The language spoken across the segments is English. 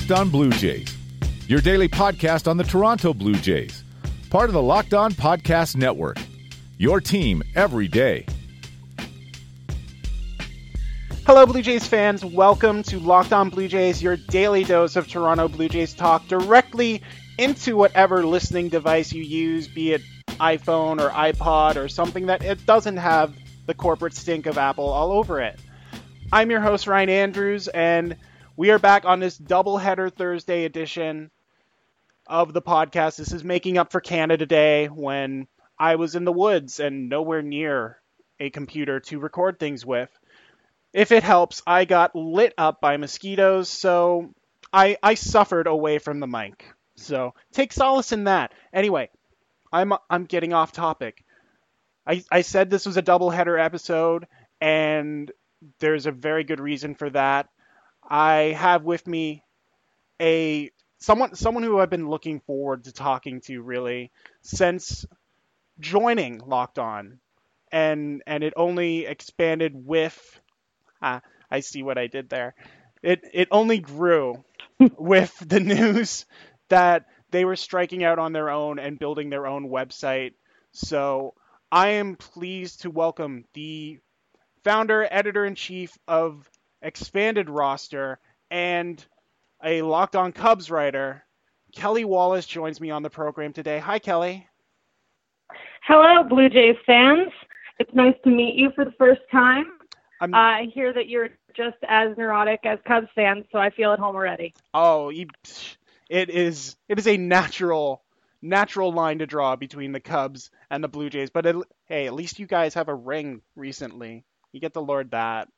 Locked On Blue Jays, your daily podcast on the Toronto Blue Jays, part of the Locked On Podcast Network. Your team every day. Hello, Blue Jays fans. Welcome to Locked On Blue Jays, your daily dose of Toronto Blue Jays talk directly into whatever listening device you use, be it iPhone or iPod or something that it doesn't have the corporate stink of Apple all over it. I'm your host, Ryan Andrews, and we are back on this doubleheader Thursday edition of the podcast. This is making up for Canada Day when I was in the woods and nowhere near a computer to record things with. If it helps, I got lit up by mosquitoes, so I, I suffered away from the mic. So take solace in that. Anyway, I'm I'm getting off topic. I, I said this was a doubleheader episode, and there's a very good reason for that. I have with me a someone someone who I've been looking forward to talking to really since joining Locked On, and and it only expanded with. Ah, I see what I did there. It it only grew with the news that they were striking out on their own and building their own website. So I am pleased to welcome the founder, editor in chief of Expanded Roster, and a Locked On Cubs writer. Kelly Wallace joins me on the program today. Hi, Kelly. Hello, Blue Jays fans. It's nice to meet you for the first time. I'm, Uh, I hear that you're just as neurotic as Cubs fans, so I feel at home already. oh, you, it is it is a natural natural line to draw between the Cubs and the Blue Jays. But it, hey, at least you guys have a ring recently. You get to lord that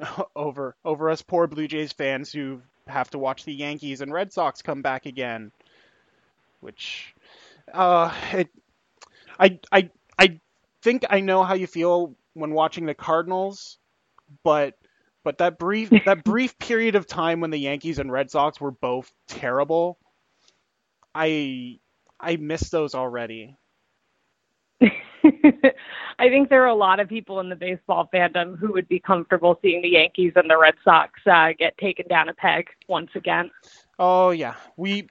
over over us poor Blue Jays fans who have to watch the Yankees and Red Sox come back again. Which, uh, it, I I I think I know how you feel when watching the Cardinals, but but that brief that brief period of time when the Yankees and Red Sox were both terrible, I I miss those already. I think there are a lot of people in the baseball fandom who would be comfortable seeing the Yankees and the Red Sox uh, get taken down a peg once again. Oh yeah, we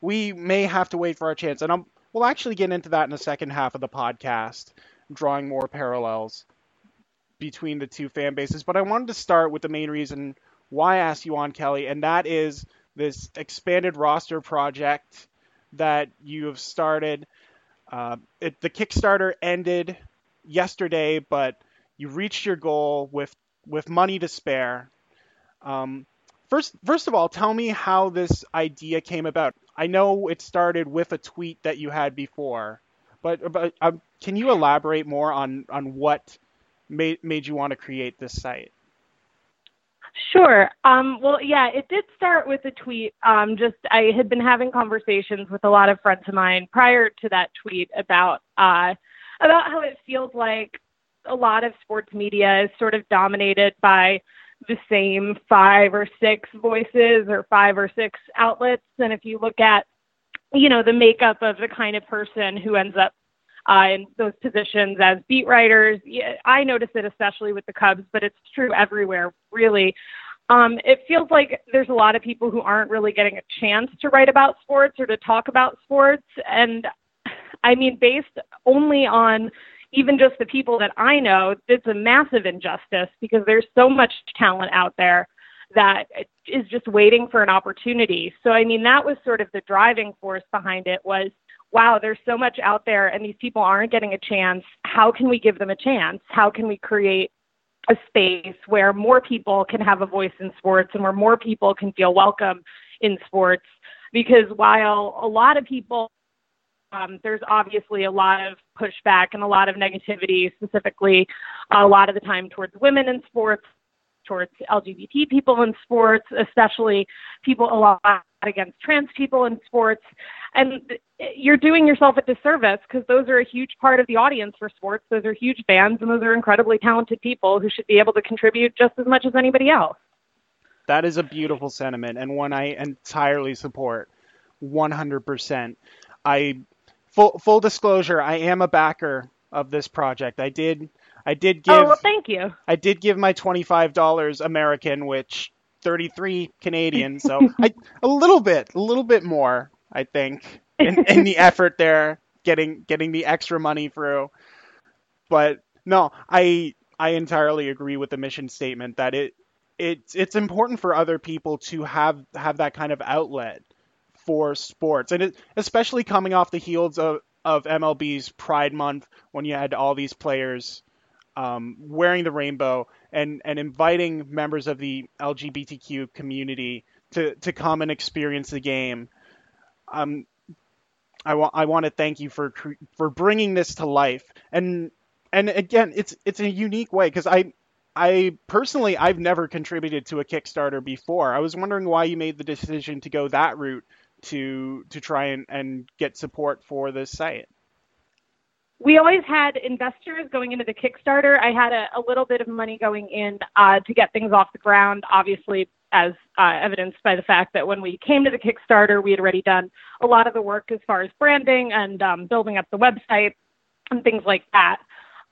we may have to wait for our chance, and I'm, we'll actually get into that in the second half of the podcast, drawing more parallels between the two fan bases. But I wanted to start with the main reason why I asked you on Kelly, and that is this expanded roster project that you have started. Uh, it, the Kickstarter ended yesterday, but you reached your goal with with money to spare. Um, first, first of all, tell me how this idea came about. I know it started with a tweet that you had before, but but um, can you elaborate more on on what made made you want to create this site? Sure. Um, well, yeah, it did start with a tweet. Um, just I had been having conversations with a lot of friends of mine prior to that tweet about uh, about how it feels like a lot of sports media is sort of dominated by the same five or six voices or five or six outlets. And if you look at, you know, the makeup of the kind of person who ends up uh, in those positions as beat writers. I notice it especially with the Cubs, but it's true everywhere, really. Um, it feels like there's a lot of people who aren't really getting a chance to write about sports or to talk about sports. And I mean, based only on even just the people that I know, it's a massive injustice because there's so much talent out there that is just waiting for an opportunity. So I mean, that was sort of the driving force behind it was wow, there's so much out there and these people aren't getting a chance. How can we give them a chance? How can we create a space where more people can have a voice in sports and where more people can feel welcome in sports? Because while a lot of people, um, there's obviously a lot of pushback and a lot of negativity, specifically a lot of the time towards women in sports, towards LGBT people in sports, especially people a lot against trans people in sports. And you're doing yourself a disservice because those are a huge part of the audience for sports. Those are huge fans, and those are incredibly talented people who should be able to contribute just as much as anybody else. That is a beautiful sentiment and one I entirely support 100%. I full full disclosure, I am a backer of this project. I did I did give oh, well, thank you. I did give my $25 American which 33 Canadian, so I, a little bit, a little bit more, I think, in, in the effort there, getting getting the extra money through. But no, I I entirely agree with the mission statement that it it's it's important for other people to have have that kind of outlet for sports, and it, especially coming off the heels of of MLB's Pride Month when you had all these players um, wearing the rainbow and and inviting members of the LGBTQ community to to come and experience the game. Um, I want I want to thank you for for bringing this to life and and again it's it's a unique way because I I personally I've never contributed to a Kickstarter before. I was wondering why you made the decision to go that route to to try and, and get support for this site we always had investors going into the Kickstarter. I had a, a little bit of money going in uh, to get things off the ground, obviously, as uh, evidenced by the fact that when we came to the Kickstarter, we had already done a lot of the work as far as branding and um, building up the website and things like that.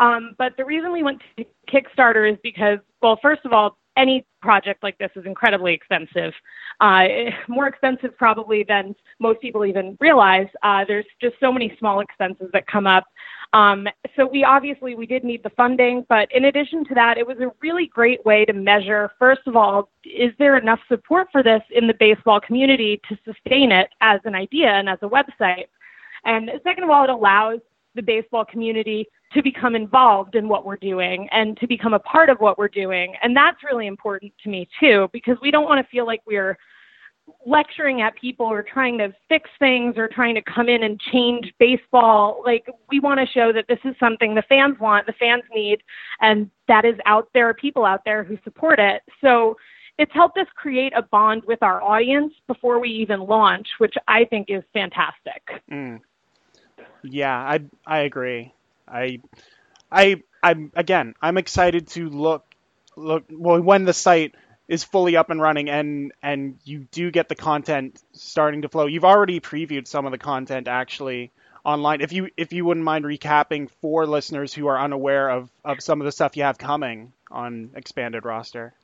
Um, but the reason we went to Kickstarter is because, well, first of all, any project like this is incredibly expensive, uh, more expensive probably than most people even realize. Uh, there's just so many small expenses that come up. Um, so we obviously we did need the funding, but in addition to that, it was a really great way to measure. First of all, is there enough support for this in the baseball community to sustain it as an idea and as a website? And second of all, it allows the baseball community to become involved in what we're doing and to become a part of what we're doing. And that's really important to me too, because we don't want to feel like we're lecturing at people or trying to fix things or trying to come in and change baseball. Like we want to show that this is something the fans want, the fans need, and that is out there, people out there who support it. So it's helped us create a bond with our audience before we even launch, which I think is fantastic. Mm. Yeah, I I agree. I I I'm again, I'm excited to look look well when the site is fully up and running and and you do get the content starting to flow. You've already previewed some of the content actually online. If you if you wouldn't mind recapping for listeners who are unaware of of some of the stuff you have coming on expanded roster.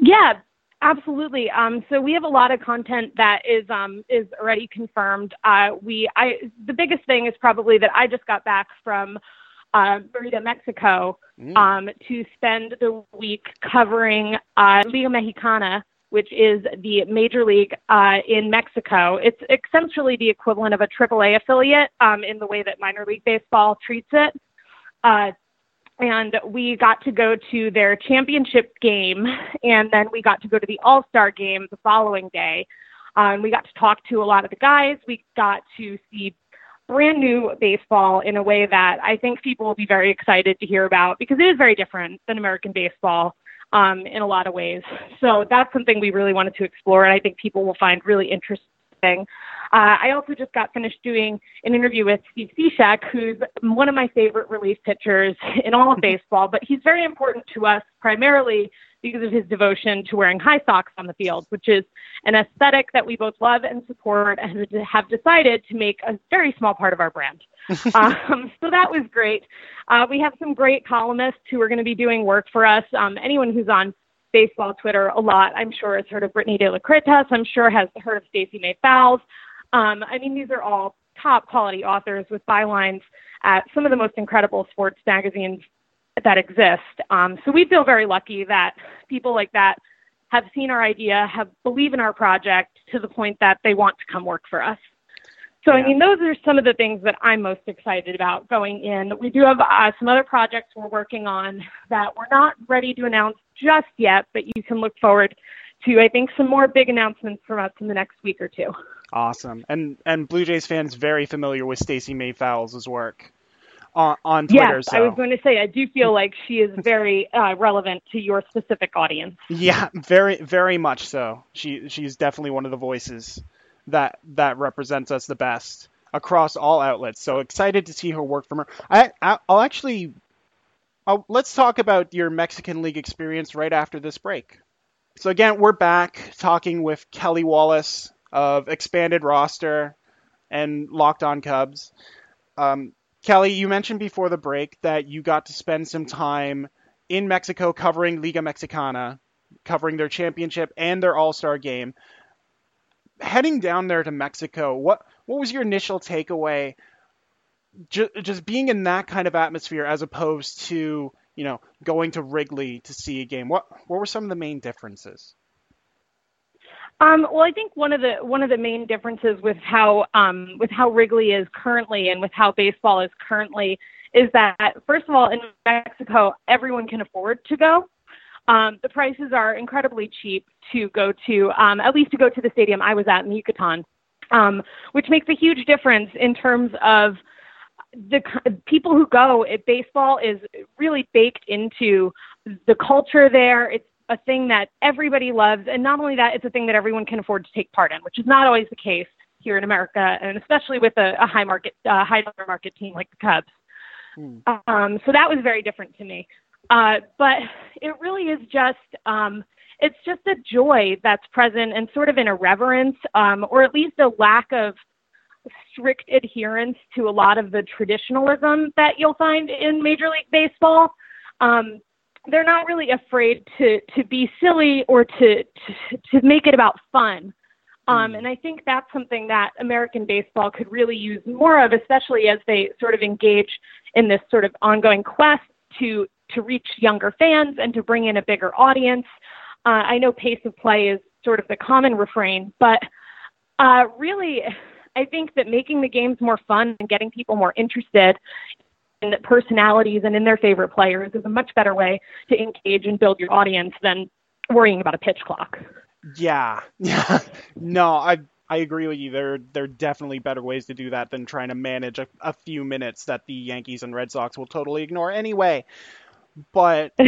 Yeah, absolutely. Um, so we have a lot of content that is um, is already confirmed. Uh, we I the biggest thing is probably that I just got back from uh, Merida, Mexico, mm. um, to spend the week covering uh, Liga Mexicana, which is the major league uh, in Mexico. It's essentially the equivalent of a AAA affiliate um, in the way that minor league baseball treats it. Uh, and we got to go to their championship game, and then we got to go to the All Star game the following day. Um, we got to talk to a lot of the guys. We got to see brand new baseball in a way that I think people will be very excited to hear about because it is very different than American baseball um, in a lot of ways. So that's something we really wanted to explore, and I think people will find really interesting. Uh, I also just got finished doing an interview with Steve Cishek, who's one of my favorite relief pitchers in all of baseball, but he's very important to us primarily because of his devotion to wearing high socks on the field, which is an aesthetic that we both love and support and have decided to make a very small part of our brand. um, so that was great. Uh, we have some great columnists who are going to be doing work for us. Um, anyone who's on baseball Twitter a lot, I'm sure has heard of Britni De La Cretaz. I'm sure has heard of Stacey May Fowles. Um, I mean, these are all top quality authors with bylines at some of the most incredible sports magazines that exist. Um, so we feel very lucky that people like that have seen our idea, have believe in our project to the point that they want to come work for us. So yeah. I mean, those are some of the things that I'm most excited about going in. We do have uh, some other projects we're working on that we're not ready to announce just yet, but you can look forward to I think some more big announcements from us in the next week or two. Awesome, and and Blue Jays fans very familiar with Stacey May Fowles' work on, on Twitter. Yes, so. I was going to say I do feel like she is very uh, relevant to your specific audience. Yeah, very very much so. She she's definitely one of the voices that that represents us the best across all outlets. So excited to see her work from her. I, I will actually I'll, let's talk about your Mexican League experience right after this break. So again, we're back talking with Kelly Wallace of expanded roster and Locked On Cubs. Um, Kelly, you mentioned before the break that you got to spend some time in Mexico covering Liga Mexicana, covering their championship and their All Star game. Heading down there to Mexico, what what was your initial takeaway? Just, just being in that kind of atmosphere as opposed to you know going to Wrigley to see a game. What what were some of the main differences? Um, well, I think one of the one of the main differences with how um, with how Wrigley is currently and with how baseball is currently is that first of all in Mexico everyone can afford to go. Um, the prices are incredibly cheap to go to um, at least to go to the stadium I was at in Yucatan, um, which makes a huge difference in terms of the people who go. It, baseball is really baked into the culture there. It's a thing that everybody loves, and not only that, it's a thing that everyone can afford to take part in, which is not always the case here in America, and especially with a, a high market, uh, high dollar market team like the Cubs. Hmm. Um, so that was very different to me. Uh, but it really is just, um, it's just a joy that's present and sort of an irreverence, um, or at least a lack of strict adherence to a lot of the traditionalism that you'll find in Major League Baseball. Um, they're not really afraid to to be silly or to to, to make it about fun. Um, hmm. and I think that's something that American baseball could really use more of, especially as they sort of engage in this sort of ongoing quest to to reach younger fans and to bring in a bigger audience. Uh, I know pace of play is sort of the common refrain, but uh, really, I think that making the games more fun and getting people more interested in personalities and in their favorite players is a much better way to engage and build your audience than worrying about a pitch clock. Yeah. Yeah. no, I I agree with you. There there are definitely better ways to do that than trying to manage a, a few minutes that the Yankees and Red Sox will totally ignore anyway. But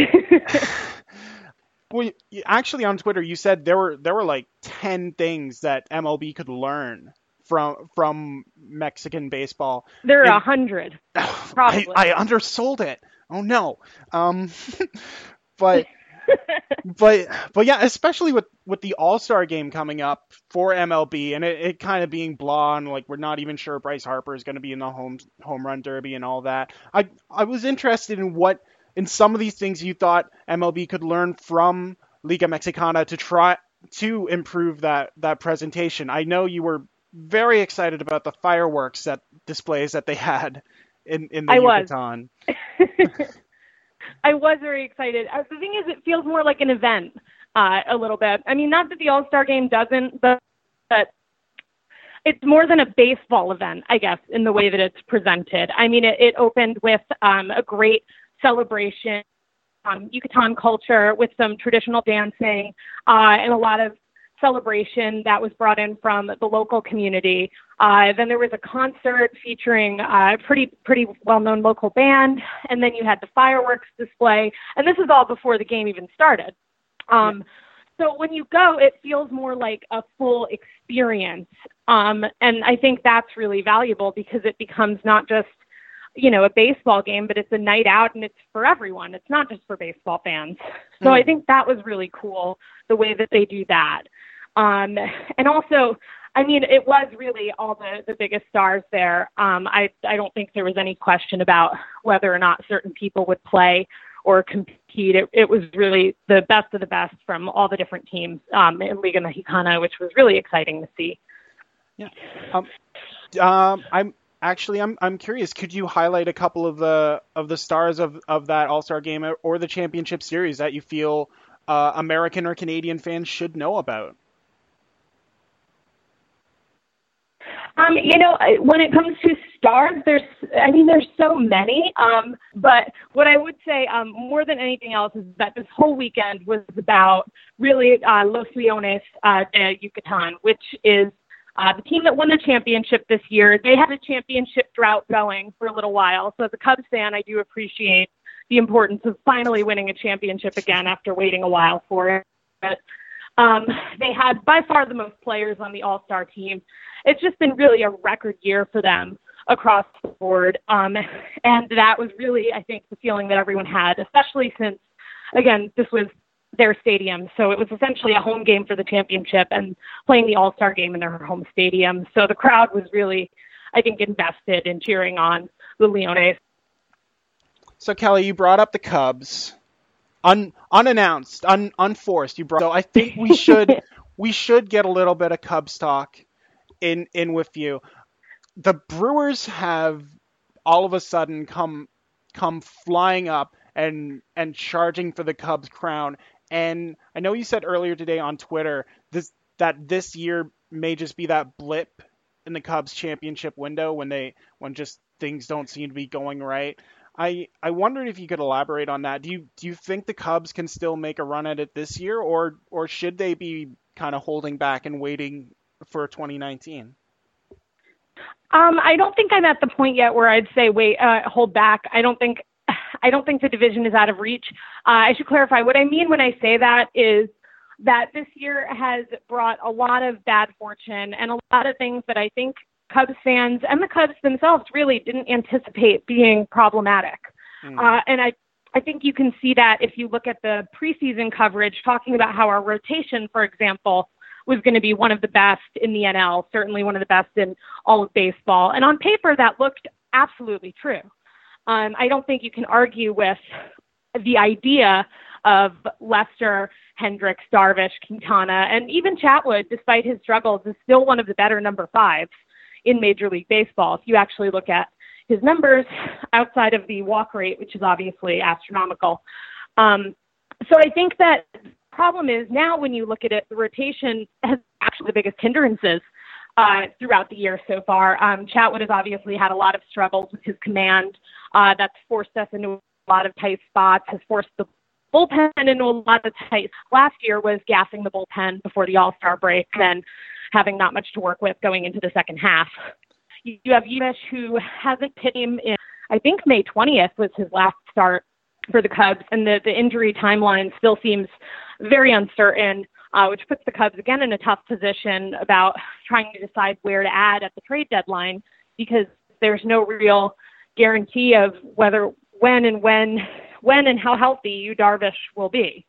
well, actually on Twitter you said there were there were like 10 things that MLB could learn from from Mexican baseball. There are a hundred. Probably. I, I undersold it. Oh no. Um, but but but yeah, especially with with the All Star game coming up for MLB and it, it kind of being blah and like we're not even sure Bryce Harper is going to be in the home home run derby and all that. I I was interested in what in some of these things you thought MLB could learn from Liga Mexicana to try to improve that that presentation. I know you were very excited about the fireworks that displays that they had in in the I Yucatan. Was. I was very excited. Uh, the thing is, it feels more like an event uh, a little bit. I mean, not that the All Star Game doesn't, but, but it's more than a baseball event, I guess, in the way that it's presented. I mean, it, it opened with um, a great celebration, um, Yucatan culture with some traditional dancing uh, and a lot of celebration that was brought in from the local community. Uh, then there was a concert featuring a pretty pretty well known local band, and then you had the fireworks display, and this is all before the game even started. Um, so when you go, it feels more like a full experience, um, and I think that's really valuable because it becomes not just you know a baseball game but it's a night out and it's for everyone it's not just for baseball fans so mm. i think that was really cool the way that they do that um, and also, I mean, it was really all the, the biggest stars there. Um, I, I don't think there was any question about whether or not certain people would play or compete. It, it was really the best of the best from all the different teams um, in Liga Mexicana, which was really exciting to see. Yeah. Um, um, I'm actually I'm I'm curious. Could you highlight a couple of the of the stars of of that All Star game or the championship series that you feel uh, American or Canadian fans should know about? Um, you know, when it comes to stars, there's, I mean, there's so many. Um, but what I would say, um, more than anything else, is that this whole weekend was about really uh, Los Leones uh, de Yucatan, which is uh, the team that won the championship this year. They had a championship drought going for a little while. So as a Cubs fan, I do appreciate the importance of finally winning a championship again after waiting a while for it. Um, they had by far the most players on the All Star team it's just been really a record year for them across the board. Um, and that was really, I think, the feeling that everyone had, especially since, again, this was their stadium. So it was essentially a home game for the championship and playing the All Star game in their home stadium. So the crowd was really, I think, invested in cheering on the Leones. So, Kelly, you brought up the Cubs. Un, unannounced, un, unforced. You brought. So I think we should we should get a little bit of Cubs talk in in with you. The Brewers have all of a sudden come come flying up and and charging for the Cubs crown. And I know you said earlier today on Twitter this that this year may just be that blip in the Cubs championship window when they when just things don't seem to be going right. I I wondered if you could elaborate on that. Do you do you think the Cubs can still make a run at it this year, or or should they be kind of holding back and waiting for 2019? Um, I don't think I'm at the point yet where I'd say wait, uh, hold back. I don't think I don't think the division is out of reach. Uh, I should clarify what I mean when I say that is that this year has brought a lot of bad fortune and a lot of things that I think Cubs fans and the Cubs themselves really didn't anticipate being problematic. Mm. Uh, and I, I think you can see that if you look at the preseason coverage, talking about how our rotation, for example, was going to be one of the best in the NL, certainly one of the best in all of baseball. And on paper, that looked absolutely true. Um, I don't think you can argue with the idea of Lester, Hendricks, Darvish, Quintana, and even Chatwood, despite his struggles, is still one of the better number fives in Major League Baseball. If you actually look at his numbers outside of the walk rate, which is obviously astronomical. Um, so I think that problem is now when you look at it, the rotation has actually the biggest hindrances uh, throughout the year so far. Um, Chatwood has obviously had a lot of struggles with his command. Uh, that's forced us into a lot of tight spots, has forced the bullpen into a lot of tight. Last year was gassing the bullpen before the All Star break, then having not much to work with going into the second half. You have Yumish, who hasn't hit him in, I think May 20th was his last start for the Cubs, and the, the injury timeline still seems very uncertain, uh, which puts the Cubs again in a tough position about trying to decide where to add at the trade deadline because there's no real guarantee of whether, when, and when, when and how healthy Yu Darvish will be.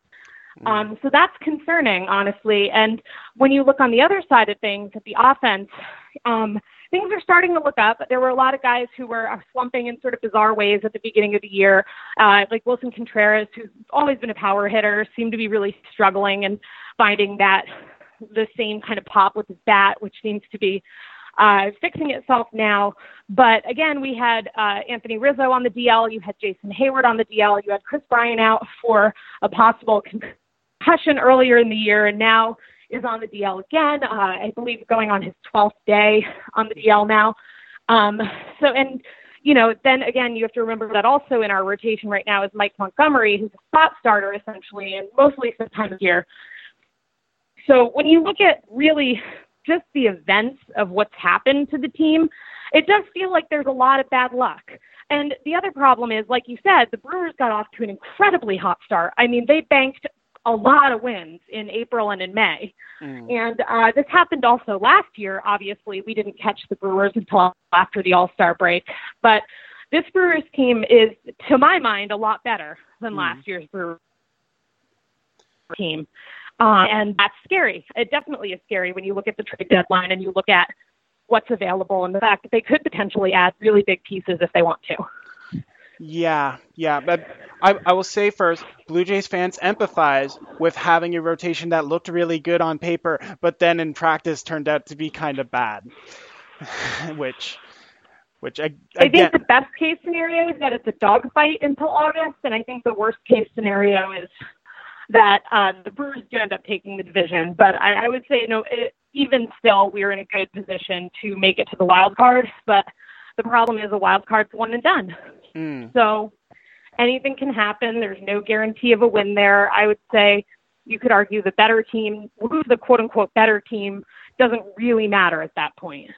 Mm. Um, so that's concerning, honestly. And when you look on the other side of things at the offense, um, things are starting to look up. There were a lot of guys who were uh, slumping in sort of bizarre ways at the beginning of the year, uh, like Willson Contreras, who's always been a power hitter, seemed to be really struggling and finding that the same kind of pop with his bat, which seems to be uh, fixing itself now. But again, we had uh, Anthony Rizzo on the DL, you had Jason Heyward on the DL, you had Kris Bryant out for a possible concussion earlier in the year, and now is on the DL again. Uh, I believe going on his 12th day on the DL now. Um, so, and you know, then again, you have to remember that also in our rotation right now is Mike Montgomery, who's a spot starter essentially, and mostly this time of year. So when you look at really just the events of what's happened to the team, it does feel like there's a lot of bad luck. And the other problem is, like you said, the Brewers got off to an incredibly hot start. I mean, they banked a lot of wins in April and in May. Mm. And uh, this happened also last year. Obviously, we didn't catch the Brewers until after the All Star break. But this Brewers team is, to my mind, a lot better than mm. last year's Brewers team. Uh, and that's scary. It definitely is scary when you look at the trade deadline and you look at what's available and the fact that they could potentially add really big pieces if they want to. Yeah, yeah, but I, I will say first, Blue Jays fans empathize with having a rotation that looked really good on paper, but then in practice turned out to be kind of bad. which, which I, I think the best case scenario is that it's a dogfight until August, and I think the worst case scenario is that uh, the Brewers do end up taking the division. But I, I would say, you know, it, even still, we're in a good position to make it to the wild card. But the problem is, a wild card's one and done. Mm. So anything can happen. There's no guarantee of a win there. I would say you could argue the better team, who's the quote unquote better team, doesn't really matter at that point.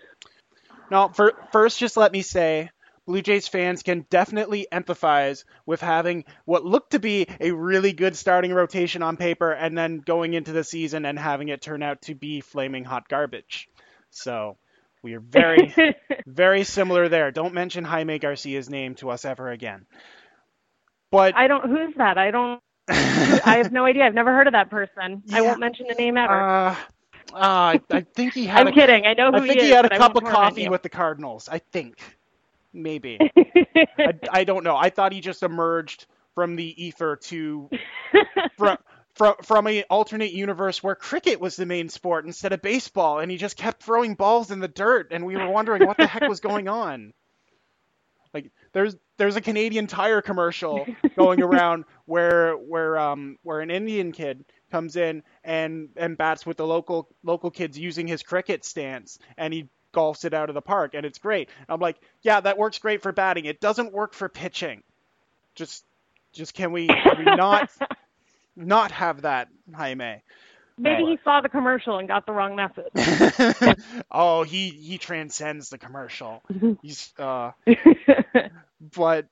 Now, for, first, just let me say Blue Jays fans can definitely empathize with having what looked to be a really good starting rotation on paper and then going into the season and having it turn out to be flaming hot garbage. So we are very, very similar there. Don't mention Jaime Garcia's name to us ever again. But I don't. Who's that? I don't. I have no idea. I've never heard of that person. Yeah. I won't mention the name ever. Uh, uh, I think he had. I'm a, kidding. I know who I think he, he had a cup of coffee with the Cardinals. I think, maybe. I, I don't know. I thought he just emerged from the ether to from from from a alternate universe where cricket was the main sport instead of baseball, and he just kept throwing balls in the dirt, and we were wondering what the heck was going on. Like there's there's a Canadian Tire commercial going around where where um where an Indian kid comes in and and bats with the local local kids using his cricket stance, and he golfs it out of the park, and it's great. I'm like, yeah, that works great for batting. It doesn't work for pitching. Just just can we, can we not not have that, Jaime? Maybe he saw the commercial and got the wrong message. oh, he he transcends the commercial. He's uh, but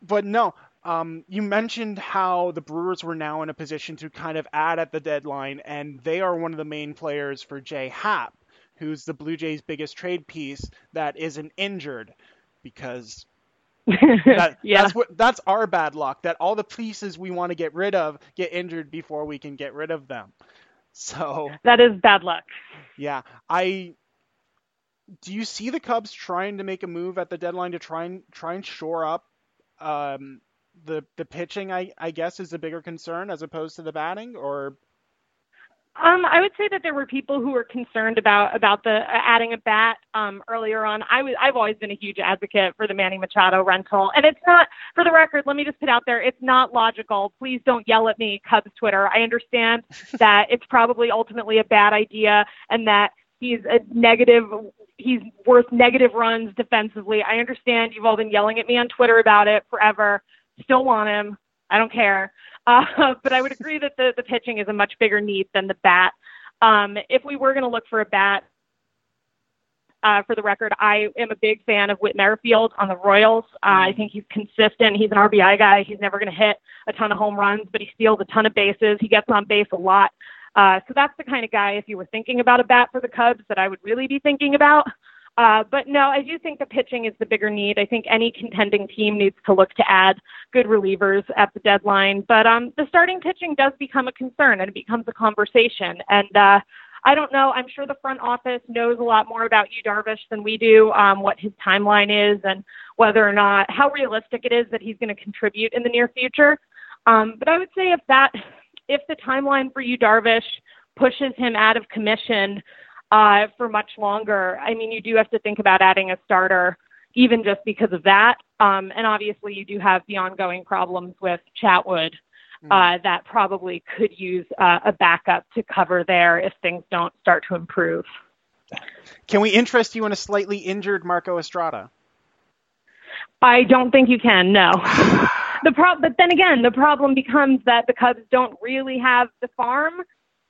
but no. Um, you mentioned how the Brewers were now in a position to kind of add at the deadline, and they are one of the main players for J.A. Happ, who's the Blue Jays' biggest trade piece that isn't injured, because that, yeah. that's what that's our bad luck. That all the pieces we want to get rid of get injured before we can get rid of them. So that is bad luck. Yeah, I. Do you see the Cubs trying to make a move at the deadline to try and try and shore up um, the the pitching? I I guess is the bigger concern as opposed to the batting, or um, I would say that there were people who were concerned about about the uh, adding a bat um, earlier on. I was I've always been a huge advocate for the Manny Machado rental, and it's not for the record. Let me just put out there, it's not logical. Please don't yell at me, Cubs Twitter. I understand that it's probably ultimately a bad idea, and that he's a negative. He's worth negative runs defensively. I understand you've all been yelling at me on Twitter about it forever. Still want him. I don't care. Uh, but I would agree that the, the pitching is a much bigger need than the bat. Um, if we were going to look for a bat, uh, for the record, I am a big fan of Whit Merrifield on the Royals. Uh, I mm-hmm. think he's consistent. He's an RBI guy. He's never going to hit a ton of home runs, but he steals a ton of bases. He gets on base a lot. Uh, so that's the kind of guy, if you were thinking about a bat for the Cubs, that I would really be thinking about. Uh, but no, I do think the pitching is the bigger need. I think any contending team needs to look to add good relievers at the deadline. But um, the starting pitching does become a concern and it becomes a conversation. And uh, I don't know. I'm sure the front office knows a lot more about Yu Darvish than we do, um, what his timeline is and whether or not, how realistic it is that he's going to contribute in the near future. Um, but I would say if that, if the timeline for Yu Darvish pushes him out of commission, uh, for much longer. I mean, you do have to think about adding a starter, even just because of that. Um, and obviously, you do have the ongoing problems with Chatwood hmm. uh, that probably could use uh, a backup to cover there if things don't start to improve. Can we interest you in a slightly injured Marco Estrada? I don't think you can. No. the pro- but then again, the problem becomes that the Cubs don't really have the farm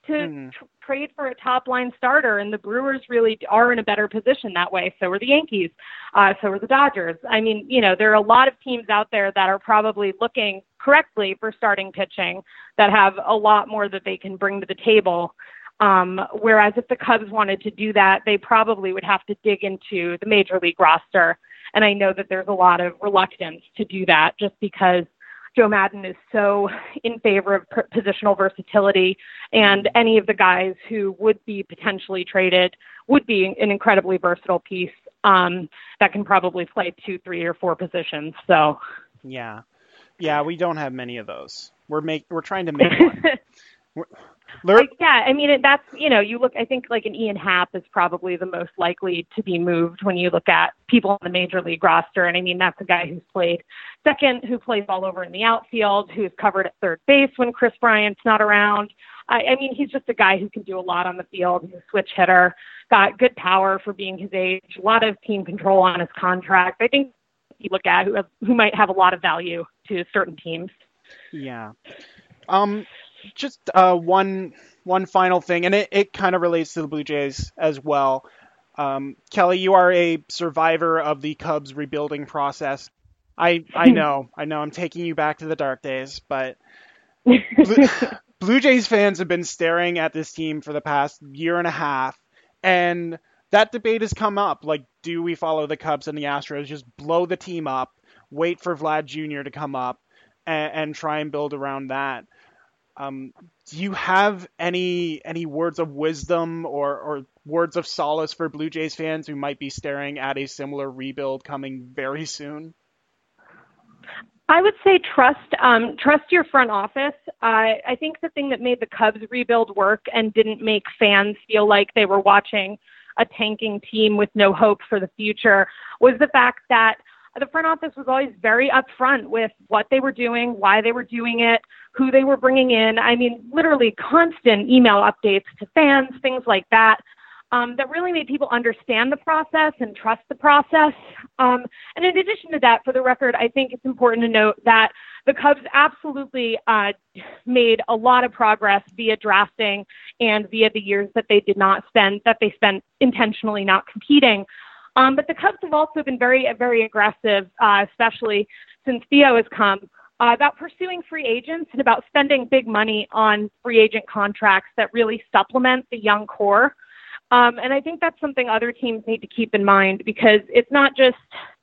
to mm. tr- trade for a top line starter, and the Brewers really are in a better position that way. So are the Yankees. Uh, so are the Dodgers. I mean, you know, there are a lot of teams out there that are probably looking correctly for starting pitching that have a lot more that they can bring to the table. Um, whereas if the Cubs wanted to do that, they probably would have to dig into the major league roster. And I know that there's a lot of reluctance to do that just because Joe Maddon is so in favor of positional versatility, and any of the guys who would be potentially traded would be an incredibly versatile piece um, that can probably play two, three, or four positions. So, yeah, yeah, we don't have many of those. We're make we're trying to make one. Like, yeah, I mean it, that's you know you look. I think like an Ian Happ is probably the most likely to be moved when you look at people on the major league roster, and I mean that's a guy who's played second, who plays all over in the outfield, who's covered at third base when Kris Bryant's not around. I, I mean he's just a guy who can do a lot on the field. He's a switch hitter, got good power for being his age, a lot of team control on his contract. I think you look at who have, who might have a lot of value to certain teams. Yeah. Um, just uh, one one final thing, and it, it kind of relates to the Blue Jays as well. Um, Kelly, you are a survivor of the Cubs rebuilding process. I I know, I know, I'm taking you back to the dark days, but Blue, Blue Jays fans have been staring at this team for the past year and a half, and that debate has come up. Like, do we follow the Cubs and the Astros, just blow the team up, wait for Vlad Jr. to come up, and, and try and build around that? Um, do you have any any words of wisdom or, or words of solace for Blue Jays fans who might be staring at a similar rebuild coming very soon? I would say trust um, trust your front office. Uh, I think the thing that made the Cubs rebuild work and didn't make fans feel like they were watching a tanking team with no hope for the future was the fact that the front office was always very upfront with what they were doing, why they were doing it, who they were bringing in. I mean, literally constant email updates to fans, things like that um, that really made people understand the process and trust the process. Um, and in addition to that, for the record, I think it's important to note that the Cubs absolutely uh, made a lot of progress via drafting and via the years that they did not spend, that they spent intentionally not competing. Um, but the Cubs have also been very, very aggressive, uh, especially since Theo has come, uh, about pursuing free agents and about spending big money on free agent contracts that really supplement the young core. Um, and I think that's something other teams need to keep in mind because it's not just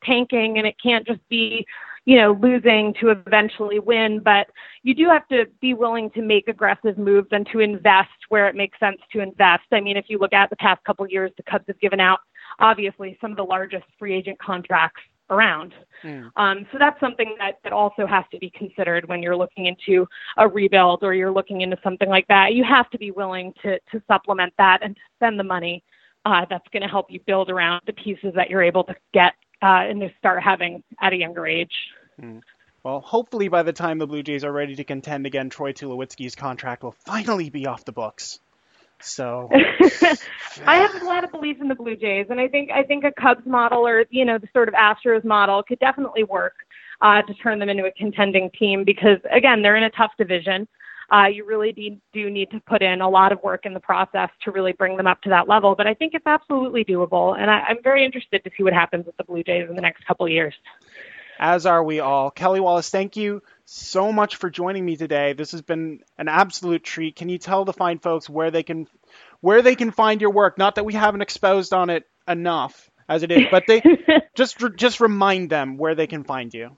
tanking and it can't just be, you know, losing to eventually win, but you do have to be willing to make aggressive moves and to invest where it makes sense to invest. I mean, if you look at the past couple years, the Cubs have given out obviously some of the largest free agent contracts around. Mm. Um, so that's something that, that also has to be considered when you're looking into a rebuild or you're looking into something like that. You have to be willing to, to supplement that and spend the money uh, that's going to help you build around the pieces that you're able to get uh, and to start having at a younger age. Mm. Well, hopefully by the time the Blue Jays are ready to contend again, Troy Tulowitzki's contract will finally be off the books. So I have a lot of belief in the Blue Jays, and I think I think a Cubs model or you know the sort of Astros model could definitely work uh, to turn them into a contending team because again they're in a tough division. Uh, you really do need to put in a lot of work in the process to really bring them up to that level. But I think it's absolutely doable, and I, I'm very interested to see what happens with the Blue Jays in the next couple of years. As are we all. Kelly Wallace, thank you so much for joining me today. This has been an absolute treat. Can you tell the fine folks where they can where they can find your work? Not that we haven't exposed on it enough as it is, but they just just remind them where they can find you.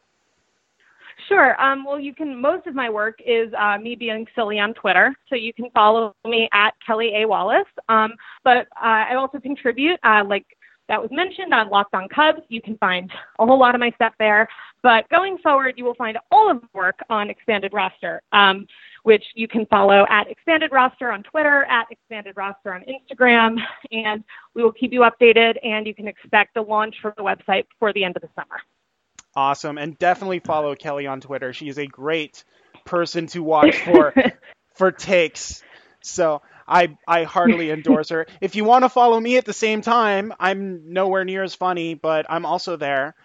Sure. Um, well, you can. Most of my work is uh, me being silly on Twitter, so you can follow me at Kelly A Wallace. Um, but uh, I also contribute, uh, like that was mentioned on Locked On Cubs. You can find a whole lot of my stuff there. But going forward, you will find all of the work on Expanded Roster, um, which you can follow at Expanded Roster on Twitter, at Expanded Roster on Instagram, and we will keep you updated. And you can expect the launch for the website before the end of the summer. Awesome, and definitely follow Kelly on Twitter. She is a great person to watch for for takes. So I I heartily endorse her. If you want to follow me at the same time, I'm nowhere near as funny, but I'm also there.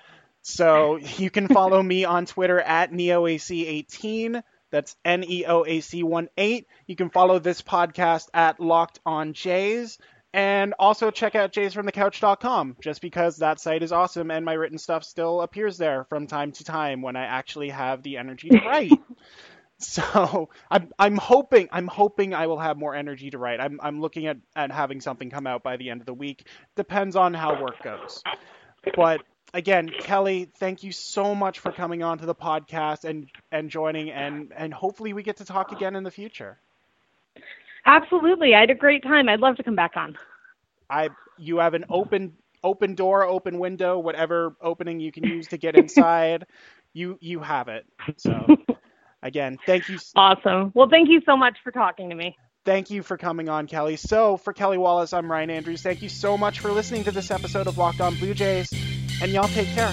So you can follow me on Twitter at neoac18. That's N E O A C 1 8. You can follow this podcast at Locked On Jays. And also check out jaysfromthecouch.com just because that site is awesome and my written stuff still appears there from time to time when I actually have the energy to write. So I'm I'm hoping I'm hoping I will have more energy to write. I'm I'm looking at, at having something come out by the end of the week. Depends on how work goes. But again, Kelly, thank you so much for coming on to the podcast and and joining and and hopefully we get to talk again in the future. Absolutely. I had a great time. I'd love to come back on. I you have an open open door, open window, whatever opening you can use to get inside. you you have it. So again, thank you. Awesome. Well, thank you so much for talking to me. Thank you for coming on, Kelly. So, for Kelly Wallace, I'm Ryan Andrews. Thank you so much for listening to this episode of Locked On Blue Jays, and y'all take care.